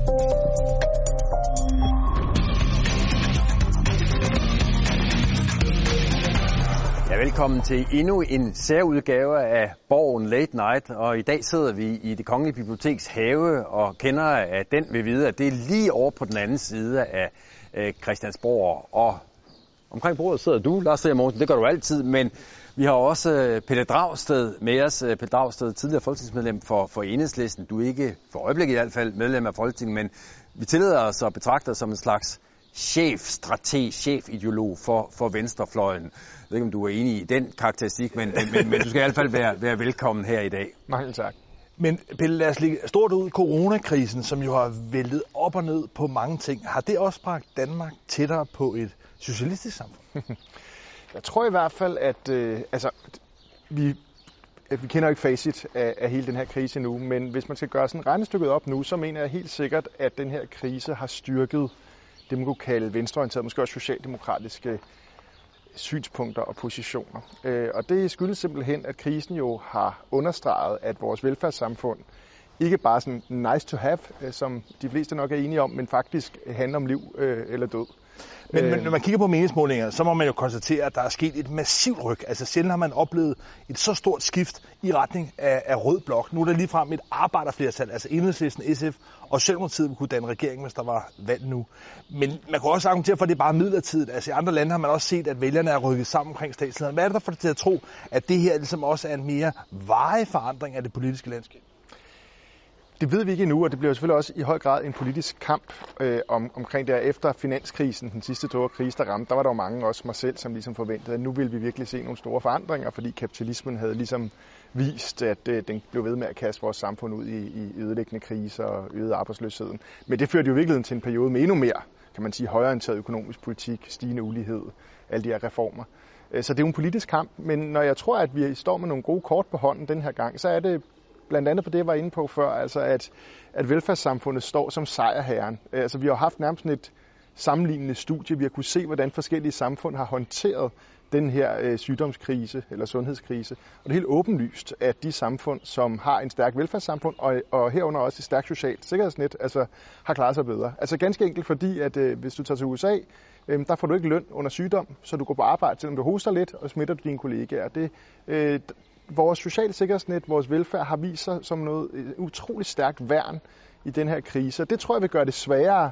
Ja, velkommen til endnu en særudgave af Borgen Late Night, og i dag sidder vi i det Kongelige Biblioteks have, og kender af den vil vide, at det er lige over på den anden side af øh, Christiansborg, og omkring bordet sidder du, Lars Seher Morten, det gør du altid, men vi har også øh, Pelle Dragsted med os. Øh, Pelle Dragsted, tidligere folketingsmedlem for, for Enhedslisten. Du er ikke for øjeblikket i hvert fald medlem af Folketinget, men vi tillader os at betragte dig som en slags chefstrateg, chefideolog for, for venstrefløjen. Jeg ved ikke, om du er enig i den karakteristik, men, men, men du skal i hvert fald være, være velkommen her i dag. Mange tak. Men Pelle, lad os ligge stort ud. Coronakrisen, som jo har væltet op og ned på mange ting, har det også bragt Danmark tættere på et socialistisk samfund? Jeg tror i hvert fald, at øh, altså, vi, vi kender ikke facit af, af hele den her krise nu, men hvis man skal gøre sådan regnestykket op nu, så mener jeg helt sikkert, at den her krise har styrket det, man kunne kalde venstreorienterede, måske også socialdemokratiske synspunkter og positioner. Øh, og det skyldes simpelthen, at krisen jo har understreget, at vores velfærdssamfund ikke bare sådan nice to have, øh, som de fleste nok er enige om, men faktisk handler om liv øh, eller død. Men, men når man kigger på meningsmålinger, så må man jo konstatere, at der er sket et massivt ryg. Altså sjældent har man oplevet et så stort skift i retning af, af rød blok. Nu er der ligefrem et arbejderflertal, altså Enhedslisten, SF og Socialdemokratiet kunne danne regering, hvis der var valg nu. Men man kunne også argumentere for, at det er bare midlertidigt. Altså i andre lande har man også set, at vælgerne er rykket sammen omkring statslederen. Hvad er det der for det til at tro, at det her ligesom også er en mere varig forandring af det politiske landskab? Det ved vi ikke endnu, og det bliver selvfølgelig også i høj grad en politisk kamp øh, om, omkring det Efter finanskrisen, den sidste store krise, der ramte, der var der jo mange, også mig selv, som ligesom forventede, at nu ville vi virkelig se nogle store forandringer, fordi kapitalismen havde ligesom vist, at øh, den blev ved med at kaste vores samfund ud i, i ødelæggende kriser og øget arbejdsløsheden. Men det førte jo i virkeligheden til en periode med endnu mere, kan man sige, højorienteret økonomisk politik, stigende ulighed, alle de her reformer. Øh, så det er jo en politisk kamp, men når jeg tror, at vi står med nogle gode kort på hånden den her gang, så er det blandt andet på det, jeg var inde på før, altså at, at velfærdssamfundet står som sejrherren. Altså vi har haft nærmest et sammenlignende studie. Vi har kunne se, hvordan forskellige samfund har håndteret den her øh, sygdomskrise eller sundhedskrise. Og det er helt åbenlyst, at de samfund, som har en stærk velfærdssamfund, og, og herunder også et stærkt socialt sikkerhedsnet, altså har klaret sig bedre. Altså ganske enkelt fordi, at øh, hvis du tager til USA, øh, der får du ikke løn under sygdom, så du går på arbejde, selvom du hoster lidt, og smitter du dine kollegaer. Det, øh, vores sociale sikkerhedsnet, vores velfærd, har vist sig som noget øh, utroligt stærkt værn i den her krise. Det tror jeg vil gøre det sværere,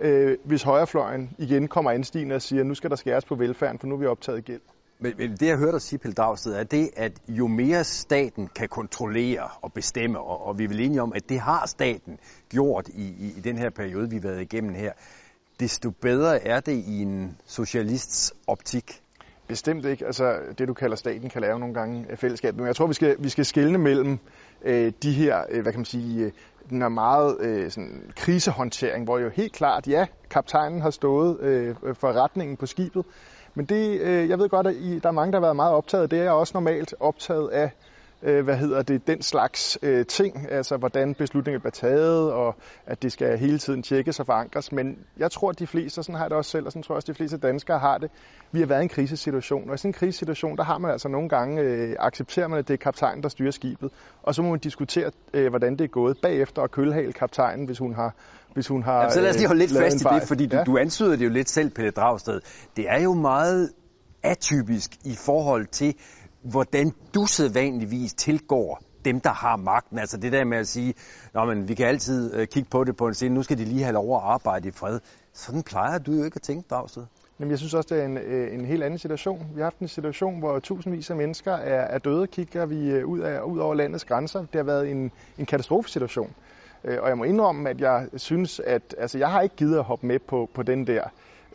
øh, hvis højrefløjen igen kommer anstigende og siger, at nu skal der skæres på velfærden, for nu er vi optaget gæld. Men, men det, jeg hørte dig sige, Pelle Dragsted, er det, at jo mere staten kan kontrollere og bestemme, og, og vi er vel enige om, at det har staten gjort i, i, i den her periode, vi har været igennem her, desto bedre er det i en socialists optik. Bestemt ikke. Altså, det du kalder staten kan lave nogle gange øh, fællesskab. Men jeg tror, vi skal, vi skal skelne mellem øh, de her, øh, hvad kan man sige, øh, den er meget øh, sådan, krisehåndtering, hvor jo helt klart, ja, kaptajnen har stået øh, for retningen på skibet. Men det, øh, jeg ved godt, at I, der er mange, der har været meget optaget. Det er også normalt optaget af øh, hvad hedder det, den slags øh, ting, altså hvordan beslutninger bliver taget, og at det skal hele tiden tjekkes og forankres. Men jeg tror, at de fleste, og sådan har jeg det også selv, og sådan tror jeg også, at de fleste danskere har det, vi har været i en krisesituation. Og i sådan en krisesituation, der har man altså nogle gange, øh, accepterer man, at det er kaptajnen, der styrer skibet, og så må man diskutere, øh, hvordan det er gået bagefter, og kølhale kaptajnen, hvis hun har hvis hun har Jamen, så lad os lige holde lidt fast i det, fordi du, ja. du ansyder det jo lidt selv, Pelle Dragsted. Det er jo meget atypisk i forhold til, hvordan du sædvanligvis tilgår dem, der har magten. Altså det der med at sige, Nå, men vi kan altid øh, kigge på det på en scene, nu skal de lige have lov at arbejde i fred. Sådan plejer du jo ikke at tænke, Dragsted. Jamen, jeg synes også, det er en, øh, en helt anden situation. Vi har haft en situation, hvor tusindvis af mennesker er, er døde, kigger vi øh, ud, af, ud over landets grænser. Det har været en, en katastrofesituation. Øh, og jeg må indrømme, at jeg synes, at altså, jeg har ikke givet at hoppe med på, på den der,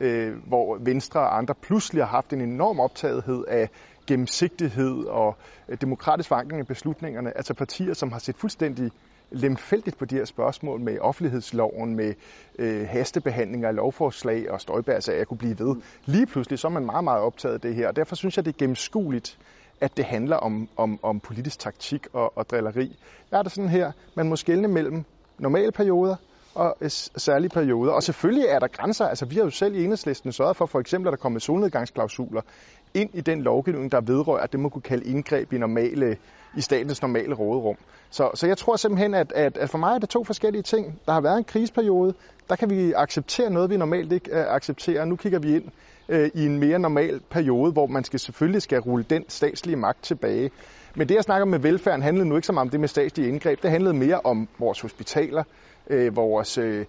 øh, hvor Venstre og andre pludselig har haft en enorm optagethed af gennemsigtighed og øh, demokratisk forankring i beslutningerne. Altså partier, som har set fuldstændig lemfældigt på de her spørgsmål med offentlighedsloven, med øh, hastebehandlinger af lovforslag og støjbær, så jeg kunne blive ved. Lige pludselig så er man meget, meget optaget af det her, og derfor synes jeg, det er gennemskueligt, at det handler om, om, om politisk taktik og, og drilleri. Der er det sådan her, man må skelne mellem normale perioder og særlige perioder. Og selvfølgelig er der grænser. Altså, vi har jo selv i enhedslisten sørget for, for eksempel, at der kommer solnedgangsklausuler ind i den lovgivning, der vedrører det, man kunne kalde indgreb i, normale, i statens normale råderum. Så, så jeg tror simpelthen, at, at, at for mig er det to forskellige ting. Der har været en kriseperiode, der kan vi acceptere noget, vi normalt ikke øh, accepterer. Nu kigger vi ind øh, i en mere normal periode, hvor man skal selvfølgelig skal rulle den statslige magt tilbage. Men det, jeg snakker med velfærden, handlede nu ikke så meget om det med statslige indgreb. Det handlede mere om vores hospitaler, øh, vores øh,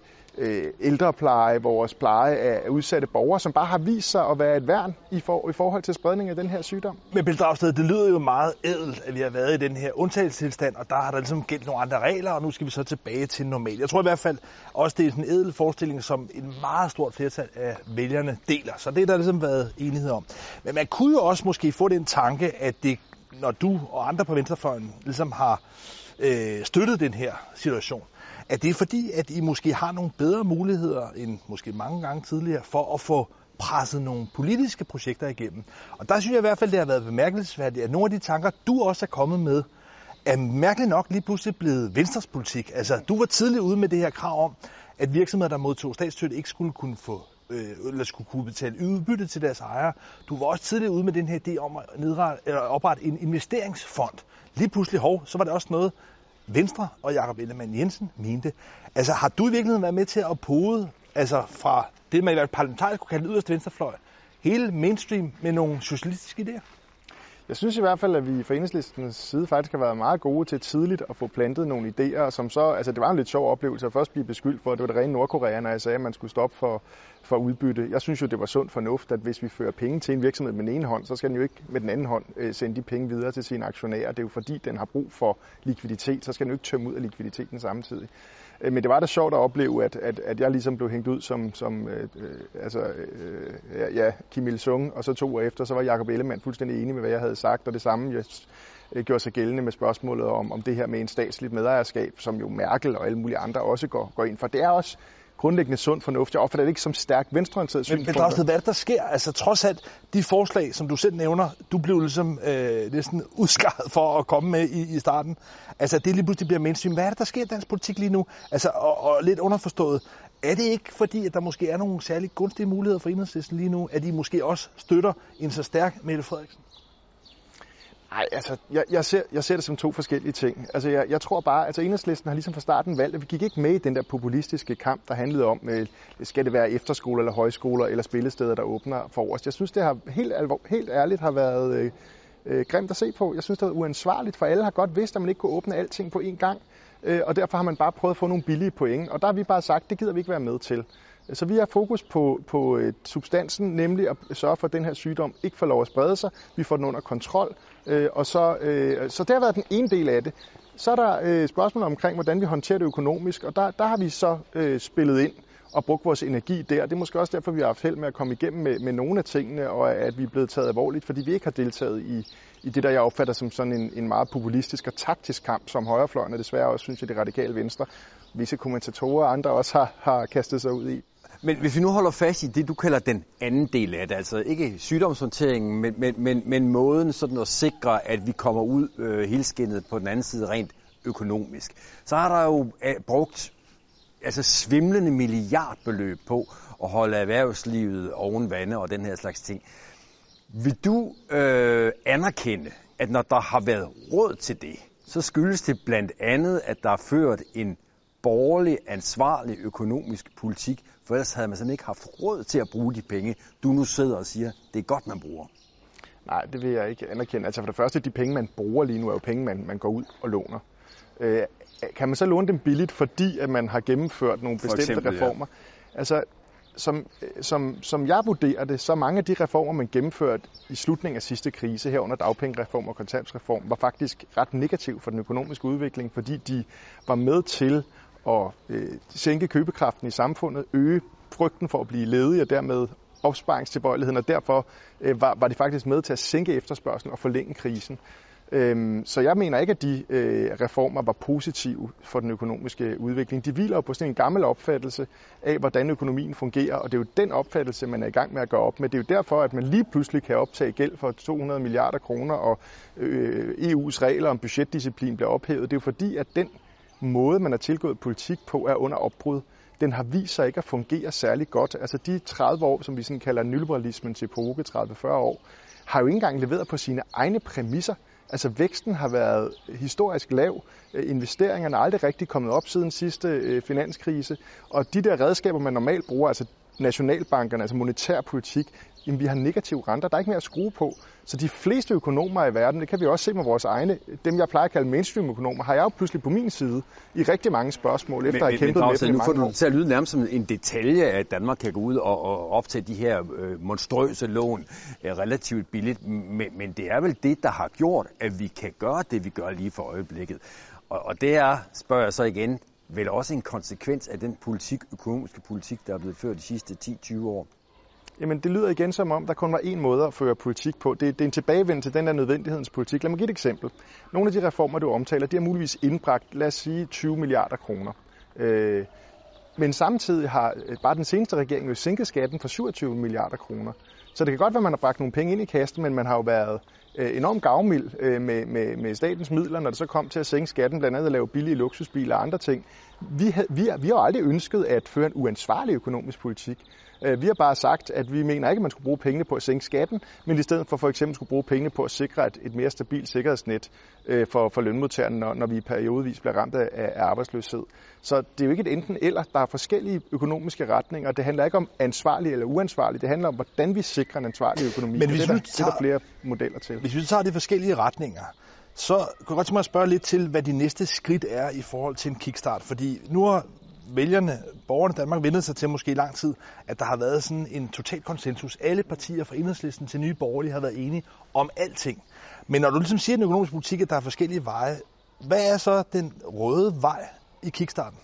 ældrepleje, vores pleje af udsatte borgere, som bare har vist sig at være et værn i, for, i forhold til spredning af den her sygdom. Men Bill Dragsted, det lyder jo meget ædelt, at vi har været i den her undtagelsestilstand, og der har der ligesom gældt nogle andre regler, og nu skal vi så tilbage til normalt. Jeg tror i hvert fald også, det er en ædel forestilling, som en meget stort flertal af vælgerne deler. Så det er der ligesom været enighed om. Men man kunne jo også måske få den tanke, at det når du og andre på venstrefløjen ligesom har øh, støttet den her situation, er det fordi, at I måske har nogle bedre muligheder end måske mange gange tidligere for at få presset nogle politiske projekter igennem. Og der synes jeg i hvert fald, det har været bemærkelsesværdigt, at nogle af de tanker, du også er kommet med, er mærkeligt nok lige pludselig blevet Venstres politik. Altså, du var tidligt ude med det her krav om, at virksomheder, der modtog statsstøtte, ikke skulle kunne få øh, eller skulle kunne betale udbytte til deres ejere. Du var også tidligere ude med den her idé om at nedrette, eller oprette en investeringsfond. Lige pludselig, hov, så var det også noget, Venstre og Jakob Ellemann Jensen mente. Altså, har du i virkeligheden været med til at pode, altså fra det, man i hvert parlamentarisk kunne kalde yderste venstrefløj, hele mainstream med nogle socialistiske idéer? Jeg synes i hvert fald, at vi fra enhedslistens side faktisk har været meget gode til tidligt at få plantet nogle idéer, som så, altså det var en lidt sjov oplevelse at først blive beskyldt for, at det var det rene Nordkorea, når jeg sagde, at man skulle stoppe for, for udbytte. Jeg synes jo, det var sund fornuft, at hvis vi fører penge til en virksomhed med den ene hånd, så skal den jo ikke med den anden hånd øh, sende de penge videre til sine aktionærer. Det er jo fordi, den har brug for likviditet, så skal den jo ikke tømme ud af likviditeten samtidig. Øh, men det var da sjovt at opleve, at, at, at jeg ligesom blev hængt ud som, som øh, øh altså, øh, ja, Kim Il-sung, og så to år efter, så var Jacob Ellemann fuldstændig enig med, hvad jeg havde sagt, og det samme jeg, øh, gjorde sig gældende med spørgsmålet om, om det her med en statsligt medejerskab, som jo Merkel og alle mulige andre også går, går ind for. Det er også grundlæggende sund fornuft. Jeg opfatter det ikke som stærkt venstreorienteret synspunkt. Men, men hvad er det, der sker? Altså trods alt, de forslag, som du selv nævner, du blev ligesom øh, næsten udskaret for at komme med i, i starten. Altså det lige pludselig bliver mainstream. Hvad er det, der sker i dansk politik lige nu? Altså, og, og lidt underforstået. Er det ikke fordi, at der måske er nogle særlig gunstige muligheder for enhedslisten lige nu, at de måske også støtter en så stærk Mette Frederiksen? Nej, altså, jeg, jeg, ser, jeg ser det som to forskellige ting. Altså, jeg, jeg tror bare, altså enhedslisten har ligesom fra starten valgt, at vi gik ikke med i den der populistiske kamp, der handlede om, øh, skal det være efterskoler eller højskoler eller spillesteder, der åbner for os. Jeg synes, det har helt, alvor, helt ærligt har været øh, øh, grimt at se på. Jeg synes, det er uansvarligt, for alle har godt vidst, at man ikke kunne åbne alting på én gang. Øh, og derfor har man bare prøvet at få nogle billige point. Og der har vi bare sagt, det gider vi ikke være med til. Så vi har fokus på, på øh, substansen, nemlig at sørge for, at den her sygdom ikke får lov at sprede sig. Vi får den under kontrol. Øh, og så, øh, så det har været den ene del af det. Så er der øh, spørgsmål omkring, hvordan vi håndterer det økonomisk, og der, der har vi så spillet ind og brugt vores energi der. Det er måske også derfor, vi har haft held med at komme igennem med, med nogle af tingene, og at vi er blevet taget alvorligt, fordi vi ikke har deltaget i, i det, der jeg opfatter som sådan en, en meget populistisk og taktisk kamp, som højrefløjen, og desværre også, synes jeg, det radikale venstre, visse kommentatorer og andre også har, har kastet sig ud i. Men hvis vi nu holder fast i det, du kalder den anden del af det, altså ikke sygdomshåndteringen, men, men, men, men måden sådan at sikre, at vi kommer ud øh, helskindet på den anden side rent økonomisk, så har der jo øh, brugt altså svimlende milliardbeløb på at holde erhvervslivet oven vande og den her slags ting. Vil du øh, anerkende, at når der har været råd til det, så skyldes det blandt andet, at der er ført en borgerlig, ansvarlig økonomisk politik, for ellers havde man simpelthen ikke haft råd til at bruge de penge, du nu sidder og siger, det er godt, man bruger. Nej, det vil jeg ikke anerkende. Altså for det første, de penge, man bruger lige nu, er jo penge, man, man går ud og låner. Øh, kan man så låne dem billigt, fordi at man har gennemført nogle bestemte eksempel, reformer? Ja. Altså, som, som, som jeg vurderer det, så mange af de reformer, man gennemførte i slutningen af sidste krise, herunder dagpengereform og kontantsreform, var faktisk ret negativ for den økonomiske udvikling, fordi de var med til at øh, sænke købekraften i samfundet, øge frygten for at blive ledig og dermed opsparingstilbøjeligheden, og derfor øh, var, var det faktisk med til at sænke efterspørgselen og forlænge krisen. Øhm, så jeg mener ikke, at de øh, reformer var positive for den økonomiske udvikling. De hviler jo på sådan en gammel opfattelse af, hvordan økonomien fungerer, og det er jo den opfattelse, man er i gang med at gøre op med. Det er jo derfor, at man lige pludselig kan optage gæld for 200 milliarder kroner, og øh, EU's regler om budgetdisciplin bliver ophævet. Det er jo fordi, at den måde, man har tilgået politik på, er under opbrud. Den har vist sig ikke at fungere særlig godt. Altså de 30 år, som vi sådan kalder nyliberalismens epoke, 30-40 år, har jo ikke engang leveret på sine egne præmisser. Altså væksten har været historisk lav, øh, investeringerne er aldrig rigtig kommet op siden sidste øh, finanskrise, og de der redskaber, man normalt bruger, altså nationalbankerne, altså monetær politik, jamen vi har negative renter, der er ikke mere at skrue på. Så de fleste økonomer i verden, det kan vi også se med vores egne, dem jeg plejer at kalde mainstream-økonomer, har jeg jo pludselig på min side i rigtig mange spørgsmål, efter men, at have kæmpet men, med dem nu får du til at lyde nærmest som en detalje, at Danmark kan gå ud og, og optage de her øh, monstrøse lån øh, relativt billigt, men, men det er vel det, der har gjort, at vi kan gøre det, vi gør lige for øjeblikket. Og, og det er, spørger jeg så igen, vel også en konsekvens af den politik, økonomiske politik, der er blevet ført de sidste 10-20 år? Jamen, det lyder igen som om, der kun var én måde at føre politik på. Det, det er en tilbagevend til den der nødvendighedens politik. Lad mig give et eksempel. Nogle af de reformer, du omtaler, de har muligvis indbragt, lad os sige, 20 milliarder kroner. Øh, men samtidig har øh, bare den seneste regering jo sænket skatten for 27 milliarder kroner. Så det kan godt være, at man har bragt nogle penge ind i kassen, men man har jo været øh, enormt gavmild øh, med, med, med statens midler, når det så kom til at sænke skatten, blandt andet at lave billige luksusbiler og andre ting. Vi, havde, vi, vi har aldrig ønsket at føre en uansvarlig økonomisk politik. Øh, vi har bare sagt, at vi mener ikke, at man skulle bruge pengene på at sænke skatten, men i stedet for for eksempel skulle bruge pengene på at sikre et, et mere stabilt sikkerhedsnet øh, for, for lønmodtagerne, når, når vi periodevis bliver ramt af, af arbejdsløshed. Så det er jo ikke et enten eller. Der er forskellige økonomiske retninger, det handler ikke om ansvarlig eller uansvarlig. Det handler om, hvordan vi sikrer en ansvarlig økonomi. Men hvis det, der, tager, det er der flere modeller til. Hvis vi tager de forskellige retninger, så kunne jeg godt tænke mig at spørge lidt til, hvad de næste skridt er i forhold til en kickstart. Fordi nu har vælgerne, borgerne i Danmark vendte sig til måske i lang tid, at der har været sådan en total konsensus. Alle partier fra enhedslisten til nye borgerlige har været enige om alting. Men når du ligesom siger, den økonomiske politik, at der er forskellige veje, hvad er så den røde vej i kickstarten?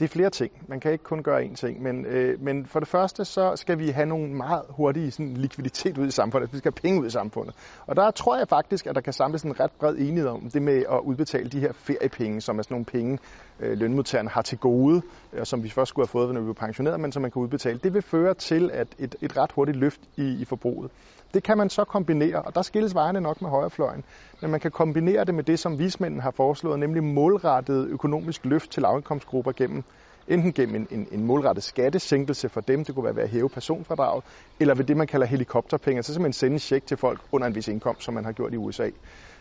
Det er flere ting. Man kan ikke kun gøre én ting. Men, øh, men for det første, så skal vi have nogle meget hurtige sådan, likviditet ud i samfundet. Vi skal have penge ud i samfundet. Og der tror jeg faktisk, at der kan samles en ret bred enighed om det med at udbetale de her feriepenge, som er sådan nogle penge, øh, lønmodtagerne har til gode, og som vi først skulle have fået, når vi var pensioneret, men som man kan udbetale. Det vil føre til at et, et ret hurtigt løft i, i forbruget. Det kan man så kombinere, og der skilles vejene nok med højrefløjen, men man kan kombinere det med det, som vismændene har foreslået, nemlig målrettet økonomisk løft til lavindkomstgrupper gennem enten gennem en, en, en målrettet skattesænkelse for dem, det kunne være ved at hæve personfradraget, eller ved det, man kalder helikopterpenge, altså simpelthen sende en check til folk under en vis indkomst, som man har gjort i USA.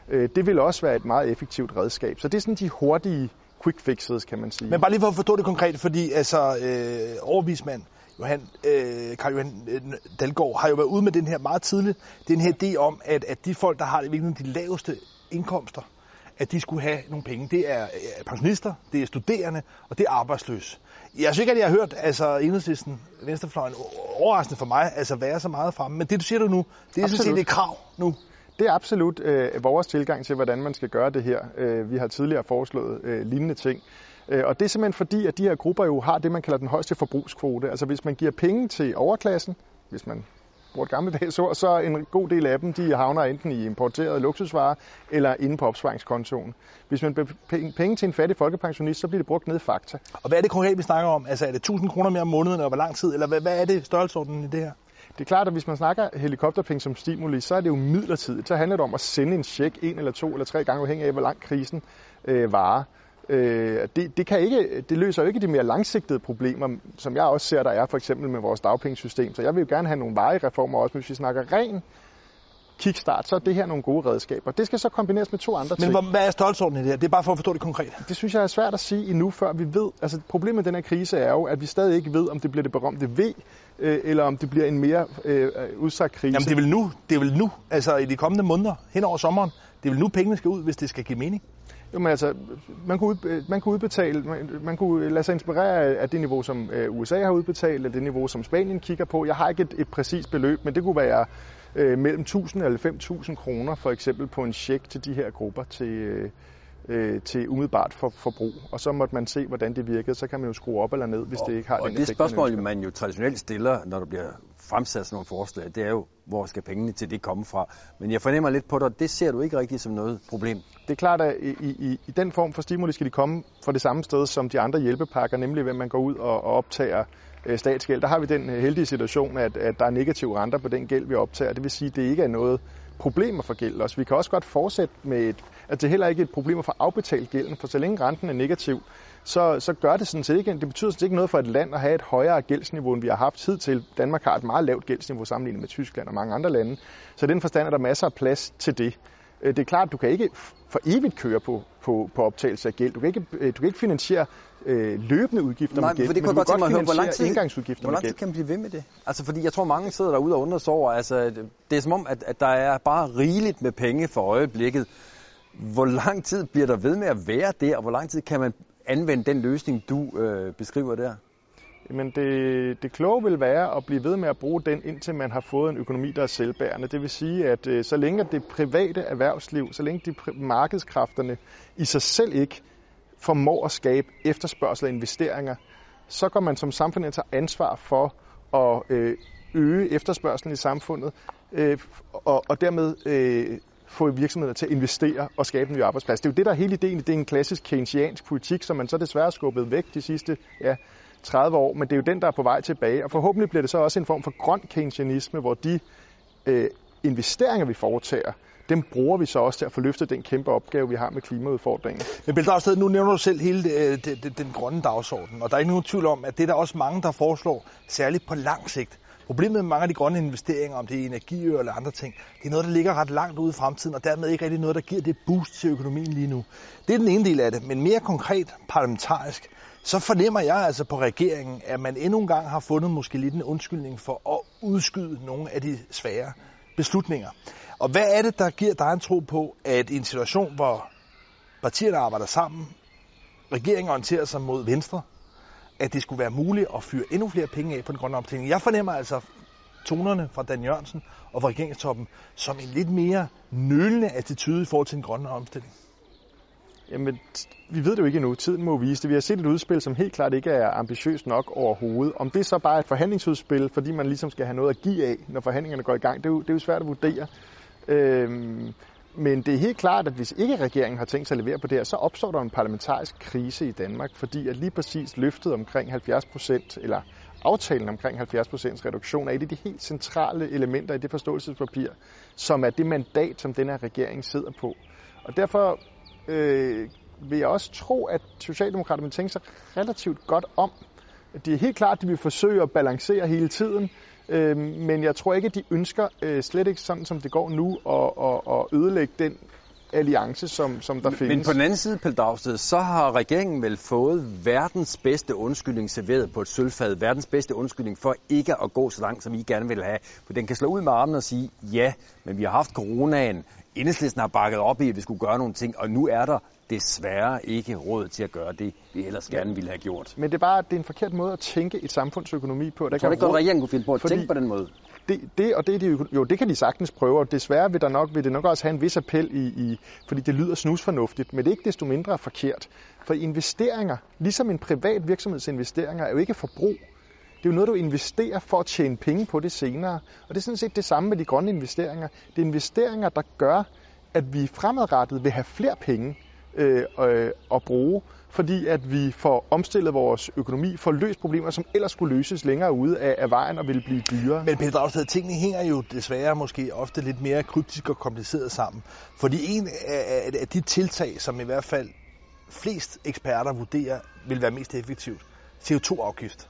Øh, det vil også være et meget effektivt redskab. Så det er sådan de hurtige quick fixes, kan man sige. Men bare lige for at forstå det konkret, fordi altså øh, overvismand Johan, øh, Karl Johan øh, Dalgaard har jo været ude med den her meget tidligt, den her idé om, at, at de folk, der har de laveste indkomster, at de skulle have nogle penge. Det er pensionister, det er studerende, og det er arbejdsløse. Jeg synes ikke, at jeg har hørt altså, enhedslisten, venstrefløjen, overraskende for mig, altså være så meget fremme. Men det, du siger du nu, det er sådan set et krav nu. Det er absolut øh, vores tilgang til, hvordan man skal gøre det her. Øh, vi har tidligere foreslået øh, lignende ting. Øh, og det er simpelthen fordi, at de her grupper jo har det, man kalder den højeste forbrugskvote. Altså hvis man giver penge til overklassen, hvis man bruger et gammeldags ord, så en god del af dem, de havner enten i importerede luksusvarer eller inde på opsparingskontoen. Hvis man penge til en fattig folkepensionist, så bliver det brugt ned i fakta. Og hvad er det konkret, vi snakker om? Altså er det 1000 kroner mere om måneden, og hvor lang tid? Eller hvad, hvad er det størrelsesordenen i det her? Det er klart, at hvis man snakker helikopterpenge som stimuli, så er det jo midlertidigt. Så handler det om at sende en check en eller to eller tre gange, afhængig af, hvor lang krisen øh, varer. Øh, det, det, kan ikke, det løser jo ikke de mere langsigtede problemer, som jeg også ser, der er for eksempel med vores dagpengesystem. Så jeg vil jo gerne have nogle varige reformer også, men hvis vi snakker ren kickstart, så er det her nogle gode redskaber. Det skal så kombineres med to andre Men ting. Men hvad er størrelsesordenen i det her? Det er bare for at forstå det konkret. Det synes jeg er svært at sige endnu, før vi ved. Altså problemet med den her krise er jo, at vi stadig ikke ved, om det bliver det berømte V, øh, eller om det bliver en mere øh, udsagt krise. Jamen det er vel nu, det er vel nu, altså i de kommende måneder, hen over sommeren, det er vel nu pengene skal ud, hvis det skal give mening? Jo, men altså, man kunne, øh, man kunne udbetale, man, man kunne øh, lade sig inspirere af det niveau, som øh, USA har udbetalt, eller det niveau, som Spanien kigger på. Jeg har ikke et, et præcist beløb, men det kunne være øh, mellem 1000 eller 5000 kroner, for eksempel på en check til de her grupper til, øh, øh, til umiddelbart for, forbrug. Og så måtte man se, hvordan det virkede. Så kan man jo skrue op eller ned, hvis og, det ikke har og den det spørgsmål, man, man jo traditionelt stiller, når der bliver fremsat sådan nogle forslag, det er jo, hvor skal pengene til det komme fra? Men jeg fornemmer lidt på dig, det ser du ikke rigtigt som noget problem. Det er klart, at i, i, i den form for stimuli skal de komme fra det samme sted som de andre hjælpepakker, nemlig ved man går ud og, og optager øh, statsgæld. Der har vi den heldige situation, at, at der er negative renter på den gæld, vi optager. Det vil sige, at det ikke er noget problemer for gæld også. Vi kan også godt fortsætte med, et, at det heller ikke er et problem at få afbetalt gælden, for så længe renten er negativ, så, så gør det sådan set ikke, det betyder sådan set ikke noget for et land at have et højere gældsniveau, end vi har haft tid til. Danmark har et meget lavt gældsniveau sammenlignet med Tyskland og mange andre lande. Så i den forstand er der masser af plads til det. Øh, det er klart, at du kan ikke for evigt køre på, på, på optagelse af gæld. Du kan ikke, øh, du kan ikke finansiere øh, løbende udgifter Nej, med gæld, for det men kunne du jeg kan godt høre, hvor lang tid, indgangsudgifter hvor lang tid kan man blive ved med det? Altså, fordi jeg tror, mange sidder derude og undrer sig over, altså, det er som om, at, at der er bare rigeligt med penge for øjeblikket. Hvor lang tid bliver der ved med at være det, og hvor lang tid kan man anvende den løsning, du øh, beskriver der? Men det, det kloge vil være at blive ved med at bruge den, indtil man har fået en økonomi, der er selvbærende. Det vil sige, at øh, så længe det private erhvervsliv, så længe de markedskræfterne i sig selv ikke formår at skabe efterspørgsel og investeringer, så går man som samfund ind og tager ansvar for at øh, øge efterspørgselen i samfundet, øh, og, og dermed øh, få virksomheder til at investere og skabe nye arbejdspladser. Det er jo det, der er hele ideen. Det er en klassisk keynesiansk politik, som man så desværre har skubbet væk de sidste ja, 30 år, men det er jo den, der er på vej tilbage. Og forhåbentlig bliver det så også en form for grøn keynesianisme, hvor de øh, investeringer, vi foretager, dem bruger vi så også til at få løftet den kæmpe opgave, vi har med klimaudfordringen. Men Bill Dragsted, nu nævner du selv hele det, det, det, den grønne dagsorden, og der er ikke nogen tvivl om, at det er der også mange, der foreslår, særligt på lang sigt. Problemet med mange af de grønne investeringer, om det er energiøer eller andre ting, det er noget, der ligger ret langt ude i fremtiden, og dermed ikke rigtig noget, der giver det boost til økonomien lige nu. Det er den ene del af det, men mere konkret parlamentarisk, så fornemmer jeg altså på regeringen, at man endnu en gang har fundet måske lidt en undskyldning for at udskyde nogle af de svære beslutninger. Og hvad er det, der giver dig en tro på, at i en situation, hvor partierne arbejder sammen, regeringen orienterer sig mod venstre, at det skulle være muligt at fyre endnu flere penge af på den grønne omstilling. Jeg fornemmer altså tonerne fra Dan Jørgensen og fra regeringstoppen som en lidt mere nølende attitude i forhold til den grønne omstilling. Jamen, vi ved det jo ikke endnu. Tiden må vise det. Vi har set et udspil, som helt klart ikke er ambitiøst nok overhovedet. Om det så bare er et forhandlingsudspil, fordi man ligesom skal have noget at give af, når forhandlingerne går i gang, det er jo, det er jo svært at vurdere. Øhm, men det er helt klart, at hvis ikke regeringen har tænkt sig at levere på det her, så opstår der en parlamentarisk krise i Danmark, fordi at lige præcis løftet omkring 70 procent, eller aftalen omkring 70 procents reduktion, er et af de helt centrale elementer i det forståelsespapir, som er det mandat, som den her regering sidder på. Og derfor øh, vil jeg også tro, at Socialdemokraterne vil tænke sig relativt godt om. Det er helt klart, at de vil forsøge at balancere hele tiden, øh, men jeg tror ikke, at de ønsker øh, slet ikke sådan, som det går nu, at, at, at ødelægge den alliance, som, som der men, findes. Men på den anden side, Pelle Dragsted, så har regeringen vel fået verdens bedste undskyldning serveret på et sølvfad. Verdens bedste undskyldning for ikke at gå så langt, som I gerne vil have. For den kan slå ud med armen og sige, ja, men vi har haft coronaen. Enhedslisten har bakket op i, at vi skulle gøre nogle ting, og nu er der desværre ikke råd til at gøre det, vi ellers gerne ville have gjort. Men det er bare det er en forkert måde at tænke et samfundsøkonomi på. Der jeg tror kan ikke godt, råd- regeringen kunne finde på at fordi- tænke på den måde. det, det, og det, er de, jo- jo, det kan de sagtens prøve, og desværre vil, der nok, vil det nok også have en vis appel, i, i, fordi det lyder snusfornuftigt, men det er ikke desto mindre forkert. For investeringer, ligesom en privat virksomheds investeringer, er jo ikke forbrug. Det er jo noget, du investerer for at tjene penge på det senere. Og det er sådan set det samme med de grønne investeringer. Det er investeringer, der gør, at vi fremadrettet vil have flere penge øh, øh, at bruge, fordi at vi får omstillet vores økonomi, får løst problemer, som ellers skulle løses længere ude af, af vejen og ville blive dyrere. Men Peter Dragsted, tingene hænger jo desværre måske ofte lidt mere kryptisk og kompliceret sammen. Fordi en af, af- de tiltag, som i hvert fald flest eksperter vurderer vil være mest effektivt, CO2-afgift,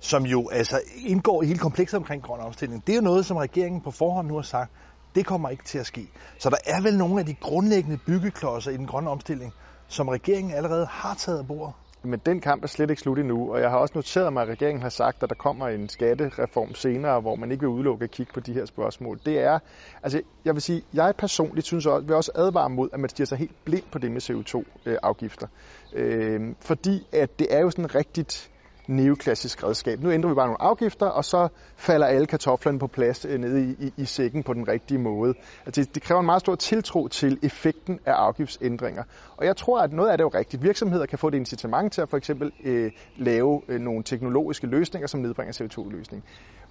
som jo altså indgår i hele komplekset omkring grøn omstilling, det er jo noget, som regeringen på forhånd nu har sagt, det kommer ikke til at ske. Så der er vel nogle af de grundlæggende byggeklodser i den grønne omstilling, som regeringen allerede har taget af bordet. Men den kamp er slet ikke slut endnu, og jeg har også noteret mig, at regeringen har sagt, at der kommer en skattereform senere, hvor man ikke vil udelukke at kigge på de her spørgsmål. Det er, altså jeg vil sige, jeg personligt synes også, vil også advare mod, at man stiger sig helt blind på det med CO2-afgifter. Øh, øh, fordi at det er jo sådan rigtigt neoklassisk redskab. Nu ændrer vi bare nogle afgifter, og så falder alle kartoflerne på plads øh, nede i, i, i sækken på den rigtige måde. Altså, det, det kræver en meget stor tiltro til effekten af afgiftsændringer. Og jeg tror, at noget af det er jo rigtigt. Virksomheder kan få et incitament til at for eksempel øh, lave øh, nogle teknologiske løsninger, som nedbringer CO2-løsning.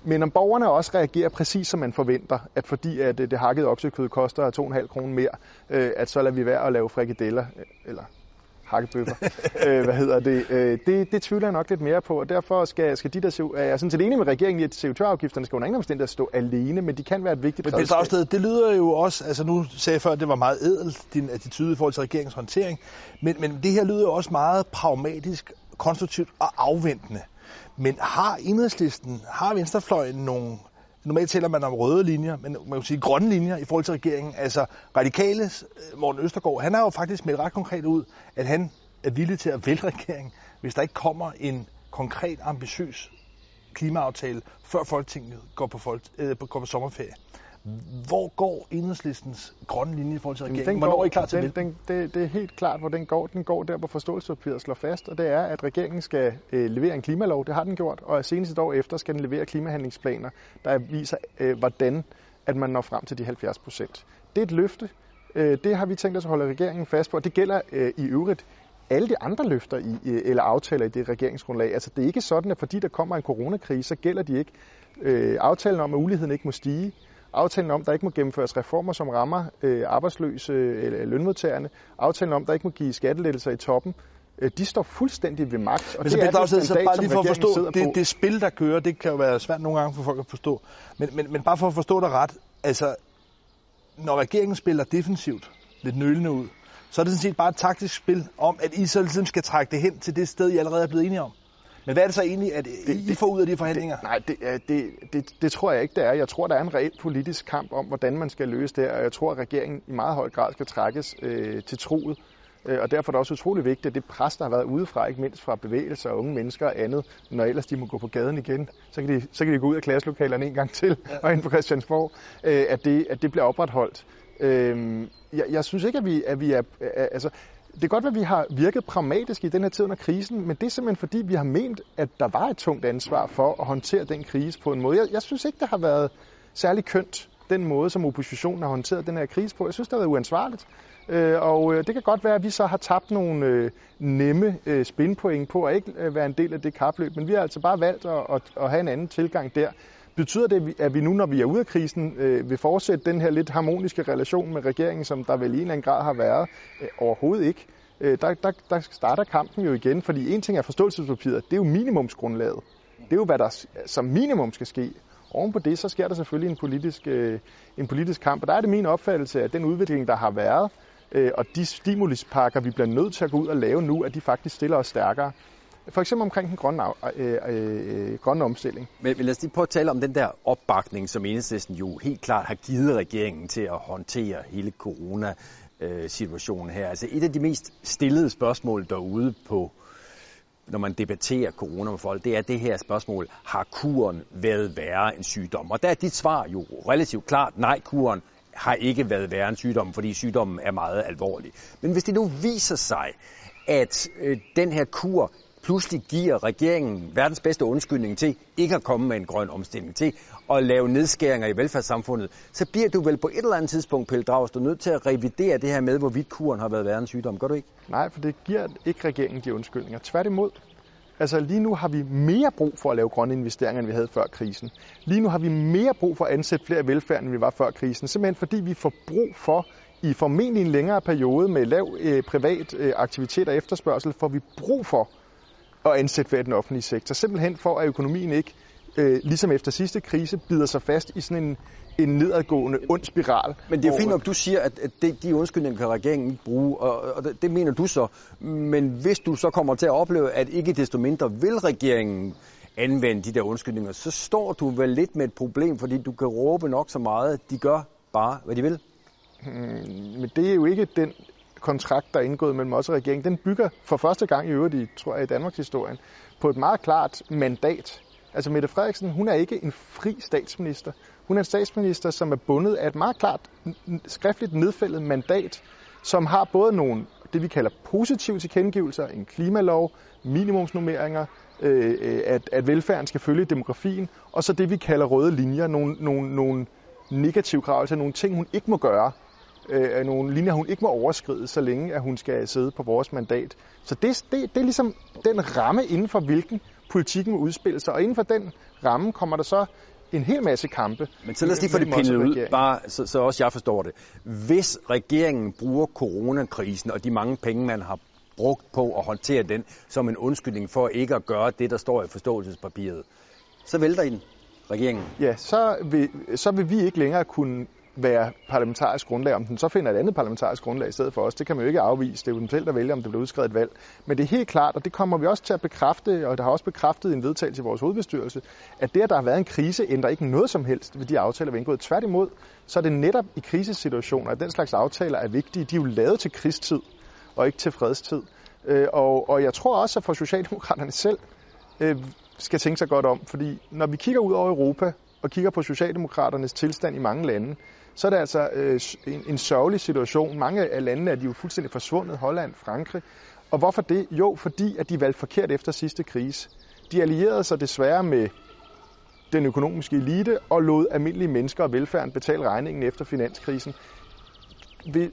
Men om borgerne også reagerer præcis som man forventer, at fordi at øh, det hakkede oksekød koster 2,5 kroner mere, øh, at så lader vi være at lave frikadeller, øh, eller hakkebøffer. øh, hvad hedder det? Øh, det? Det tvivler jeg nok lidt mere på, og derfor skal, skal de der, er jeg sådan set enig med regeringen i, at CO2-afgifterne skal under ingen omstændigheder stå alene, men de kan være et vigtigt men det, afsted, det lyder jo også, altså nu sagde jeg før, at det var meget ædelt, din attitude i forhold til regeringens håndtering, men, men det her lyder jo også meget pragmatisk, konstruktivt og afventende. Men har enhedslisten, har venstrefløjen nogle Normalt taler man om røde linjer, men man kan sige grønne linjer i forhold til regeringen. Altså radikales øh, Morten Østergaard, han har jo faktisk meldt ret konkret ud, at han er villig til at vælge regeringen, hvis der ikke kommer en konkret, ambitiøs klimaaftale, før Folketinget går på, folk, øh, går på sommerferie. Hvor går enhedslistens grønne linje i forhold til regeringen? Den Hvornår går, er I klar til den, den, det? Det er helt klart, hvor den går. Den går der, hvor forståelsespapiret slår fast, og det er, at regeringen skal øh, levere en klimalov. Det har den gjort, og senest et år efter skal den levere klimahandlingsplaner, der viser, øh, hvordan at man når frem til de 70 procent. Det er et løfte. Øh, det har vi tænkt os at holde regeringen fast på, og det gælder øh, i øvrigt alle de andre løfter i, eller aftaler i det regeringsgrundlag. Altså det er ikke sådan, at fordi der kommer en coronakrise, så gælder de ikke. Øh, aftalen om, at uligheden ikke må stige, aftalen om, at der ikke må gennemføres reformer, som rammer øh, arbejdsløse eller lønmodtagerne, aftalen om, at der ikke må give skattelettelser i toppen, øh, de står fuldstændig ved magt. Og men så det er også, så bare lige for at forstå, det, det spil, der kører, det kan jo være svært nogle gange for folk at forstå. Men, men, men bare for at forstå dig ret, altså, når regeringen spiller defensivt, lidt nølende ud, så er det sådan set bare et taktisk spil om, at I så ligesom skal trække det hen til det sted, I allerede er blevet enige om. Men hvad er det så egentlig, at det, I får ud af de forhandlinger? Det, nej, det, det, det, det tror jeg ikke, det er. Jeg tror, der er en reel politisk kamp om, hvordan man skal løse det, og jeg tror, at regeringen i meget høj grad skal trækkes øh, til troet. Øh, og derfor er det også utrolig vigtigt, at det pres, der har været udefra, ikke mindst fra bevægelser og unge mennesker og andet, når ellers de må gå på gaden igen, så kan de, så kan de gå ud af klasselokalerne en gang til ja. og ind på Christiansborg, øh, at, det, at det bliver opretholdt. Øh, jeg, jeg synes ikke, at vi, at vi er... Altså, det kan godt være, at vi har virket pragmatisk i den her tid under krisen, men det er simpelthen fordi, vi har ment, at der var et tungt ansvar for at håndtere den krise på en måde. Jeg, jeg synes ikke, det har været særlig kønt, den måde, som oppositionen har håndteret den her krise på. Jeg synes, det har været uansvarligt. Øh, og øh, det kan godt være, at vi så har tabt nogle øh, nemme øh, spinpoint på at ikke øh, være en del af det kapløb, men vi har altså bare valgt at, at, at have en anden tilgang der. Betyder det, at vi nu, når vi er ude af krisen, øh, vil fortsætte den her lidt harmoniske relation med regeringen, som der vel i en eller anden grad har været? Øh, overhovedet ikke. Øh, der, der, der starter kampen jo igen, fordi en ting er forståelsespapiret, det er jo minimumsgrundlaget. Det er jo, hvad der som minimum skal ske. Oven på det, så sker der selvfølgelig en politisk, øh, en politisk kamp, og der er det min opfattelse, at den udvikling, der har været, øh, og de stimulispakker, vi bliver nødt til at gå ud og lave nu, at de faktisk stiller os stærkere. For eksempel omkring den grønne, øh, øh, øh, grønne omstilling. Men lad os lige prøve at tale om den der opbakning, som enhedslisten jo helt klart har givet regeringen til at håndtere hele corona-situationen her. Altså et af de mest stillede spørgsmål derude på når man debatterer corona med folk, det er det her spørgsmål, har kuren været værre en sygdom? Og der er dit svar jo relativt klart, nej, kuren har ikke været værre en sygdom, fordi sygdommen er meget alvorlig. Men hvis det nu viser sig, at øh, den her kur pludselig giver regeringen verdens bedste undskyldning til ikke at komme med en grøn omstilling, til at lave nedskæringer i velfærdssamfundet, så bliver du vel på et eller andet tidspunkt, Pelle Dragsted, nødt til at revidere det her med, hvorvidt kuren har været verdens sygdom. Gør du ikke? Nej, for det giver ikke regeringen de undskyldninger. Tværtimod. Altså lige nu har vi mere brug for at lave grønne investeringer, end vi havde før krisen. Lige nu har vi mere brug for at ansætte flere velfærd, end vi var før krisen. Simpelthen fordi vi får brug for i formentlig en længere periode med lav øh, privat øh, aktivitet og efterspørgsel, får vi brug for at ansætte flere i den offentlige sektor. Simpelthen for, at økonomien ikke, øh, ligesom efter sidste krise, bider sig fast i sådan en, en nedadgående ond spiral. Men det er jo fint nok, du siger, at, at det, de undskyldninger kan regeringen ikke bruge, og, og det, det mener du så. Men hvis du så kommer til at opleve, at ikke desto mindre vil regeringen anvende de der undskyldninger, så står du vel lidt med et problem, fordi du kan råbe nok så meget, de gør bare, hvad de vil. Hmm, men det er jo ikke den kontrakt, der er indgået mellem os og regeringen, den bygger for første gang i øvrigt i, tror jeg, i Danmarks historie, på et meget klart mandat. Altså Mette Frederiksen, hun er ikke en fri statsminister. Hun er en statsminister, som er bundet af et meget klart skriftligt nedfældet mandat, som har både nogle, det vi kalder positive tilkendegivelser, en klimalov, minimumsnummeringer, øh, øh, at, at velfærden skal følge demografien, og så det vi kalder røde linjer, nogle, nogle, nogle negative krav, altså nogle ting, hun ikke må gøre, øh, nogle linjer, hun ikke må overskride, så længe at hun skal sidde på vores mandat. Så det, det, det er ligesom den ramme, inden for hvilken politikken må udspille sig, og inden for den ramme kommer der så en hel masse kampe. Men så lad os lige få det pindet ud, bare så, så også jeg forstår det. Hvis regeringen bruger coronakrisen og de mange penge, man har brugt på at håndtere den som en undskyldning for ikke at gøre det, der står i forståelsespapiret. Så vælter I den, regeringen. Ja, så vil, så vil vi ikke længere kunne være parlamentarisk grundlag. Om den så finder et andet parlamentarisk grundlag i stedet for os, det kan man jo ikke afvise. Det er jo dem selv, der vælger, om det bliver udskrevet et valg. Men det er helt klart, og det kommer vi også til at bekræfte, og der har også bekræftet i en vedtagelse i vores hovedbestyrelse, at det, at der har været en krise, ændrer ikke noget som helst ved de aftaler, vi har indgået. Tværtimod, så er det netop i krisesituationer, at den slags aftaler er vigtige. De er jo lavet til krigstid, og ikke til fredstid. Øh, og, og jeg tror også, at for Socialdemokraterne selv øh, skal tænke sig godt om, fordi når vi kigger ud over Europa og kigger på Socialdemokraternes tilstand i mange lande, så er det altså øh, en, en sørgelig situation. Mange af landene er de jo fuldstændig forsvundet, Holland, Frankrig. Og hvorfor det? Jo, fordi at de valgte forkert efter sidste krise. De allierede sig desværre med den økonomiske elite og lod almindelige mennesker og velfærden betale regningen efter finanskrisen.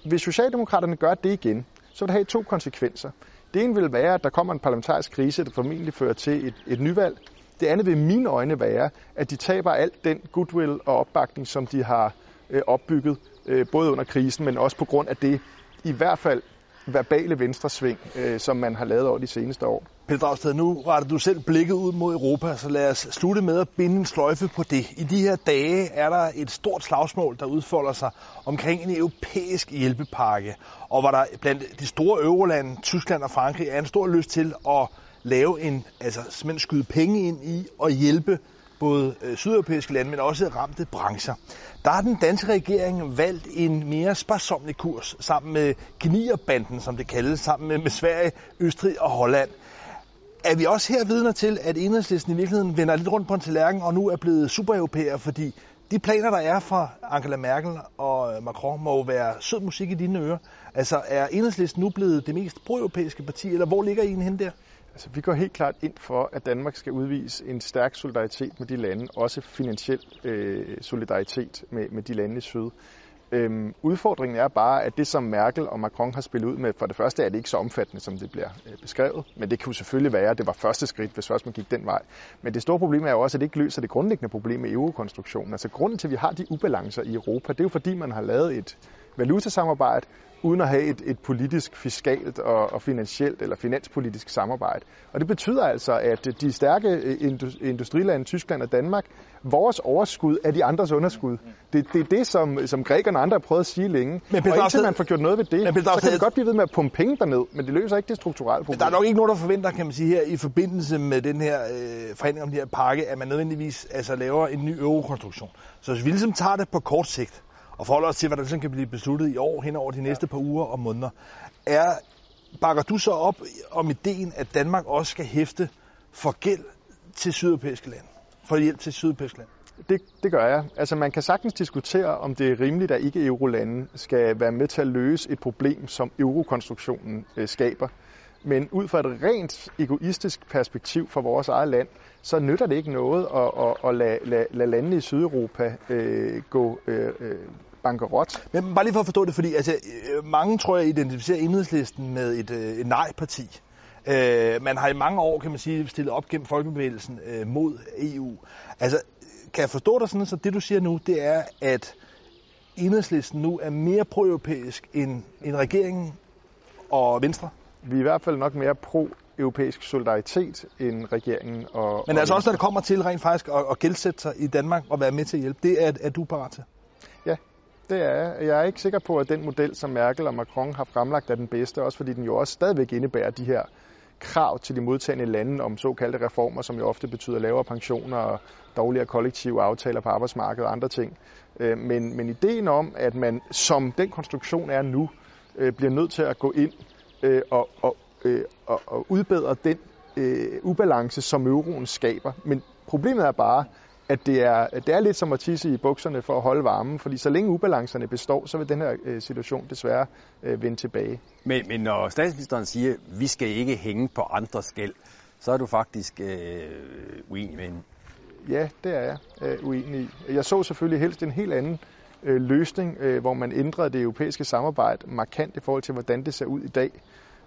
Hvis Socialdemokraterne gør det igen, så vil det have to konsekvenser. Det ene vil være, at der kommer en parlamentarisk krise, der formentlig fører til et, et nyvalg. Det andet vil i mine øjne være, at de taber alt den goodwill og opbakning, som de har øh, opbygget, øh, både under krisen, men også på grund af det i hvert fald verbale venstresving, øh, som man har lavet over de seneste år. Peter Dragsted, nu retter du selv blikket ud mod Europa, så lad os slutte med at binde en sløjfe på det. I de her dage er der et stort slagsmål, der udfolder sig omkring en europæisk hjælpepakke, og hvor der blandt de store eurolande, Tyskland og Frankrig, er en stor lyst til at lave en, altså simpelthen skyde penge ind i og hjælpe både øh, sydeuropæiske lande, men også ramte brancher. Der har den danske regering valgt en mere sparsomlig kurs sammen med Gnierbanden, som det kaldes, sammen med, med Sverige, Østrig og Holland. Er vi også her vidner til, at enhedslisten i virkeligheden vender lidt rundt på en tallerken og nu er blevet supereuropæer, fordi de planer, der er fra Angela Merkel og øh, Macron, må jo være sød musik i dine ører. Altså, er enhedslisten nu blevet det mest pro-europæiske parti, eller hvor ligger I henne der? Altså, vi går helt klart ind for, at Danmark skal udvise en stærk solidaritet med de lande, også finansiel øh, solidaritet med, med de lande i syd. Øhm, udfordringen er bare, at det som Merkel og Macron har spillet ud med, for det første er det ikke så omfattende, som det bliver øh, beskrevet, men det kunne selvfølgelig være, at det var første skridt, hvis først man gik den vej. Men det store problem er jo også, at det ikke løser det grundlæggende problem med eurokonstruktionen. Altså grunden til, at vi har de ubalancer i Europa, det er jo fordi, man har lavet et valutasamarbejde, uden at have et, et politisk, fiskalt og, og finansielt eller finanspolitisk samarbejde. Og det betyder altså, at de stærke øh, industrilande, Tyskland og Danmark, vores overskud er de andres underskud. Det, det er det, som, som grækerne og andre har prøvet at sige længe. Men og indtil man får gjort noget ved det, men så kan vi godt blive ved med at pumpe penge derned, men det løser ikke det strukturelle problem. Men der er nok ikke nogen, der forventer, kan man sige her, i forbindelse med den her øh, forhandling om den her pakke, at man nødvendigvis altså, laver en ny eurokonstruktion. Så hvis vi ligesom tager det på kort sigt, og forholder os til, hvad der sådan kan blive besluttet i år, hen over de næste par uger og måneder. Er, bakker du så op om ideen, at Danmark også skal hæfte for gæld til sydeuropæiske lande? For hjælp til sydeuropæiske lande? Det, det gør jeg. Altså man kan sagtens diskutere, om det er rimeligt, at ikke-eurolande skal være med til at løse et problem, som eurokonstruktionen øh, skaber. Men ud fra et rent egoistisk perspektiv for vores eget land, så nytter det ikke noget at, at, at lade, lade, lade landene i Sydeuropa øh, gå øh, øh bankerot. Men bare lige for at forstå det, fordi altså, øh, mange tror jeg identificerer enhedslisten med et, øh, et nej-parti. Øh, man har i mange år, kan man sige, stillet op gennem folkebevægelsen øh, mod EU. Altså, kan jeg forstå dig sådan, så det du siger nu, det er, at enhedslisten nu er mere pro-europæisk end, end regeringen og Venstre? Vi er i hvert fald nok mere pro-europæisk solidaritet end regeringen. Og, Men altså og også, når det kommer til rent faktisk at, at gældsætte sig i Danmark og være med til at hjælpe, det er, er du parat til? Det er jeg. Jeg er ikke sikker på, at den model, som Merkel og Macron har fremlagt, er den bedste, også fordi den jo også stadigvæk indebærer de her krav til de modtagende lande om såkaldte reformer, som jo ofte betyder lavere pensioner og dårligere kollektive aftaler på arbejdsmarkedet og andre ting. Øh, men, men ideen om, at man som den konstruktion er nu, øh, bliver nødt til at gå ind øh, og, og, og, og udbedre den ubalance, som euroen skaber. Men problemet er bare, at det er, det er lidt som at tisse i bukserne for at holde varmen, fordi så længe ubalancerne består, så vil den her øh, situation desværre øh, vende tilbage. Men, men når statsministeren siger, at vi skal ikke hænge på andres skæld, så er du faktisk øh, uenig med hende. Ja, det er jeg øh, uenig i. Jeg så selvfølgelig helst en helt anden øh, løsning, øh, hvor man ændrede det europæiske samarbejde markant i forhold til, hvordan det ser ud i dag.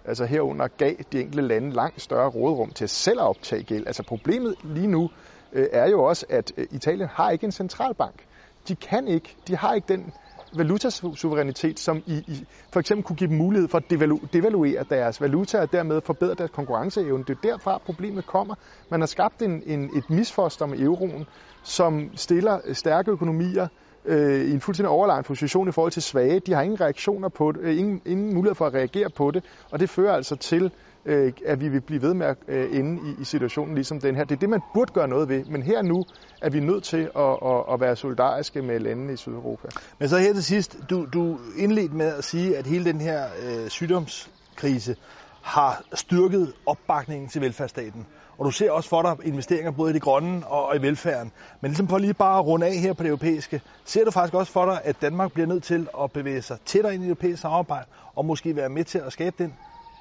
Altså herunder gav de enkelte lande langt større rådrum til selv at optage gæld. Altså problemet lige nu Øh, er jo også, at øh, Italien har ikke en centralbank. De kan ikke, de har ikke den valutasuverænitet, som i, i for eksempel kunne give dem mulighed for at devalu, devaluere deres valuta og dermed forbedre deres konkurrenceevne. Det er derfra problemet kommer. Man har skabt en, en, et misfoster med euroen, som stiller øh, stærke økonomier øh, i en fuldstændig overlegen position i forhold til svage. De har ingen reaktioner på det, øh, ingen, ingen mulighed for at reagere på det, og det fører altså til, øh, at vi vil blive ved med at øh, ende i, i situationen ligesom den her. Det er det, man burde gøre noget ved, men her nu er vi nødt til at, at, at være solidariske med landene i Sydeuropa. Men så her til sidst, du, du indledte med at sige, at hele den her øh, sygdomskrise har styrket opbakningen til velfærdsstaten. Og du ser også for dig investeringer både i det grønne og i velfærden. Men ligesom for lige bare at runde af her på det europæiske, ser du faktisk også for dig, at Danmark bliver nødt til at bevæge sig tættere ind i det europæiske samarbejde, og måske være med til at skabe den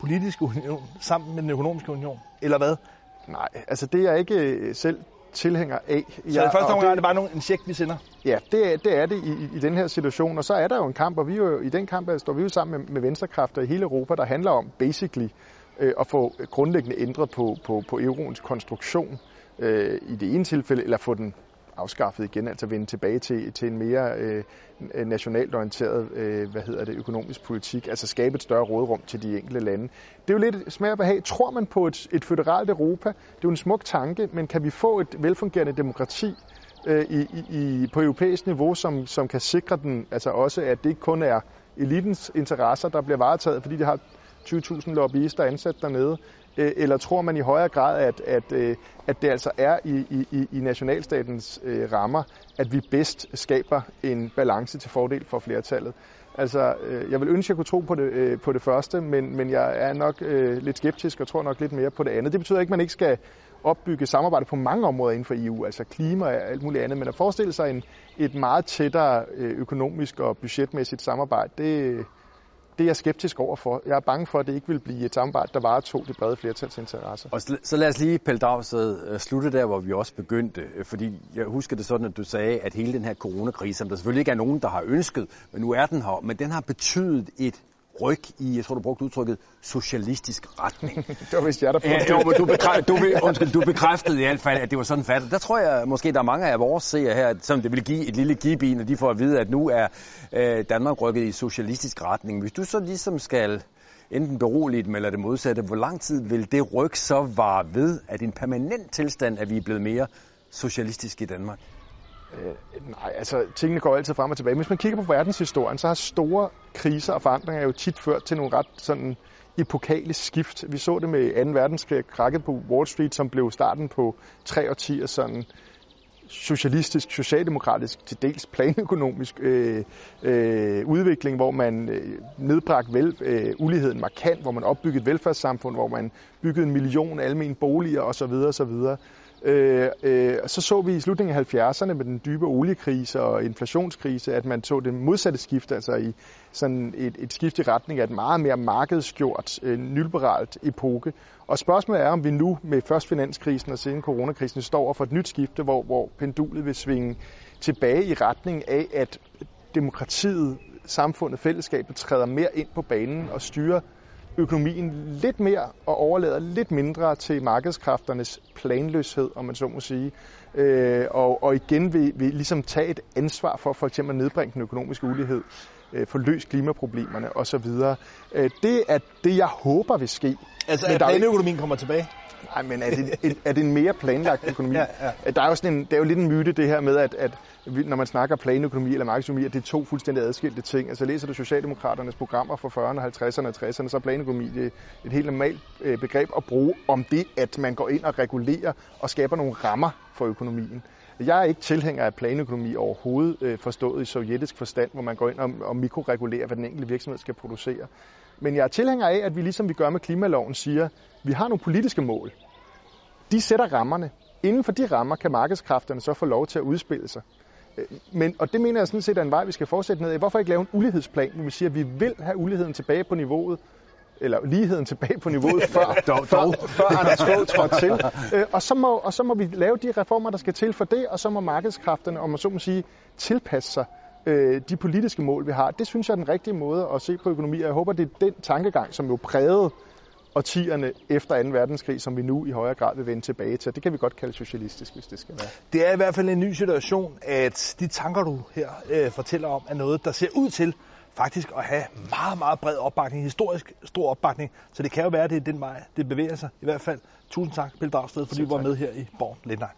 politiske union sammen med den økonomiske union? Eller hvad? Nej, altså det er jeg ikke øh, selv tilhænger af. Så i første omgang er det bare en check, vi sender? Ja, det er det, er det i, i den her situation. Og så er der jo en kamp, og vi jo, i den kamp står vi jo sammen med, med venstrekræfter i hele Europa, der handler om basically øh, at få grundlæggende ændret på, på, på euroens konstruktion øh, i det ene tilfælde, eller få den afskaffet igen, altså vende tilbage til, til en mere øh, nationalt orienteret øh, hvad hedder det, økonomisk politik, altså skabe et større rådrum til de enkelte lande. Det er jo lidt smag og behag. Tror man på et, et føderalt Europa? Det er jo en smuk tanke, men kan vi få et velfungerende demokrati øh, i, i, på europæisk niveau, som, som kan sikre den, altså også at det ikke kun er elitens interesser, der bliver varetaget, fordi de har 20.000 lobbyister ansat dernede, Øh, eller tror man i højere grad, at, at, øh, at det altså er i, i, i nationalstatens øh, rammer, at vi bedst skaber en balance til fordel for flertallet? Altså, øh, jeg vil ønske, at jeg kunne tro på det, på det første, men, men jeg er nok øh, lidt skeptisk og tror nok lidt mere på det andet. Det betyder ikke, at man ikke skal opbygge samarbejde på mange områder inden for EU, altså klima og alt muligt andet, men at forestille sig en, et meget tættere økonomisk og budgetmæssigt samarbejde, det, det er jeg skeptisk over for. Jeg er bange for, at det ikke vil blive et samarbejde, der varetog det brede flertals interesser. Og så lad os lige, Pelle Dragsted, øh, slutte der, hvor vi også begyndte. Øh, fordi jeg husker det sådan, at du sagde, at hele den her coronakrise, som der selvfølgelig ikke er nogen, der har ønsket, men nu er den her, men den har betydet et ryg i, jeg tror du brugte udtrykket, socialistisk retning. det var vist jeg, der ja, jo, men du, bekræftede, du, undskyld, du bekræftede i hvert fald, at det var sådan fattet. Der tror jeg måske, der er mange af vores seere her, som det vil give et lille give i, når de får at vide, at nu er øh, Danmark rykket i socialistisk retning. Hvis du så ligesom skal enten berolige dem eller det modsatte, hvor lang tid vil det ryg så vare ved, at en permanent tilstand, at vi er blevet mere socialistisk i Danmark? Øh, nej, altså tingene går altid frem og tilbage. Hvis man kigger på verdenshistorien, så har store kriser og forandringer jo tit ført til nogle ret sådan epokale skift. Vi så det med 2. verdenskrig, krakket på Wall Street, som blev starten på tre årtier sådan socialistisk, socialdemokratisk, til dels planøkonomisk øh, øh, udvikling, hvor man øh, nedbragte vel, øh, uligheden markant, hvor man opbyggede et velfærdssamfund, hvor man byggede en million almene boliger osv. osv. Øh, øh, så så vi i slutningen af 70'erne med den dybe oliekrise og inflationskrise, at man så det modsatte skift, altså i sådan et, et skift i retning af et meget mere markedsgjort, øh, nyliberalt epoke. Og spørgsmålet er, om vi nu med først finanskrisen og siden coronakrisen står over for et nyt skifte, hvor, hvor pendulet vil svinge tilbage i retning af, at demokratiet, samfundet, fællesskabet træder mere ind på banen og styrer økonomien lidt mere og overlader lidt mindre til markedskræfternes planløshed, om man så må sige. Øh, og, og igen vil vi ligesom tage et ansvar for for eksempel at nedbringe den økonomiske ulighed, øh, få løst klimaproblemerne osv. Øh, det er det, jeg håber vil ske. Altså, at planøkonomien kommer tilbage? Nej, men er det, er det en mere planlagt økonomi? ja, ja. Der er jo sådan en, det er jo lidt en myte, det her med, at, at når man snakker planøkonomi eller markedsøkonomi, at det er to fuldstændig adskilte ting. Altså læser du Socialdemokraternes programmer fra 40'erne, 50'erne og 60'erne, så er planøkonomi det et helt normalt øh, begreb at bruge om det, at man går ind og regulerer og skaber nogle rammer for økonomien. Jeg er ikke tilhænger af planøkonomi overhovedet øh, forstået i sovjetisk forstand, hvor man går ind og, og mikroregulerer, hvad den enkelte virksomhed skal producere. Men jeg er tilhænger af, at vi ligesom vi gør med klimaloven siger, vi har nogle politiske mål. De sætter rammerne. Inden for de rammer kan markedskræfterne så få lov til at udspille sig. Øh, men, og det mener jeg sådan set er en vej, vi skal fortsætte ned i. Hvorfor ikke lave en ulighedsplan, hvor vi siger, at vi vil have uligheden tilbage på niveauet, eller ligheden tilbage på niveauet, før, dog, dog. før, før Anders Fogh trådte til. Øh, og, så må, og så må vi lave de reformer, der skal til for det, og så må markedskræfterne, om man så må sige, tilpasse sig øh, de politiske mål, vi har. Det synes jeg er den rigtige måde at se på økonomi, og jeg håber, det er den tankegang, som jo prægede årtierne efter 2. verdenskrig, som vi nu i højere grad vil vende tilbage til. Det kan vi godt kalde socialistisk, hvis det skal være. Det er i hvert fald en ny situation, at de tanker, du her øh, fortæller om, er noget, der ser ud til faktisk at have meget, meget bred opbakning, historisk stor opbakning. Så det kan jo være, at det er den vej, det bevæger sig. I hvert fald, tusind tak, Pelle Dragsted, fordi du var med her i Born Lindheim.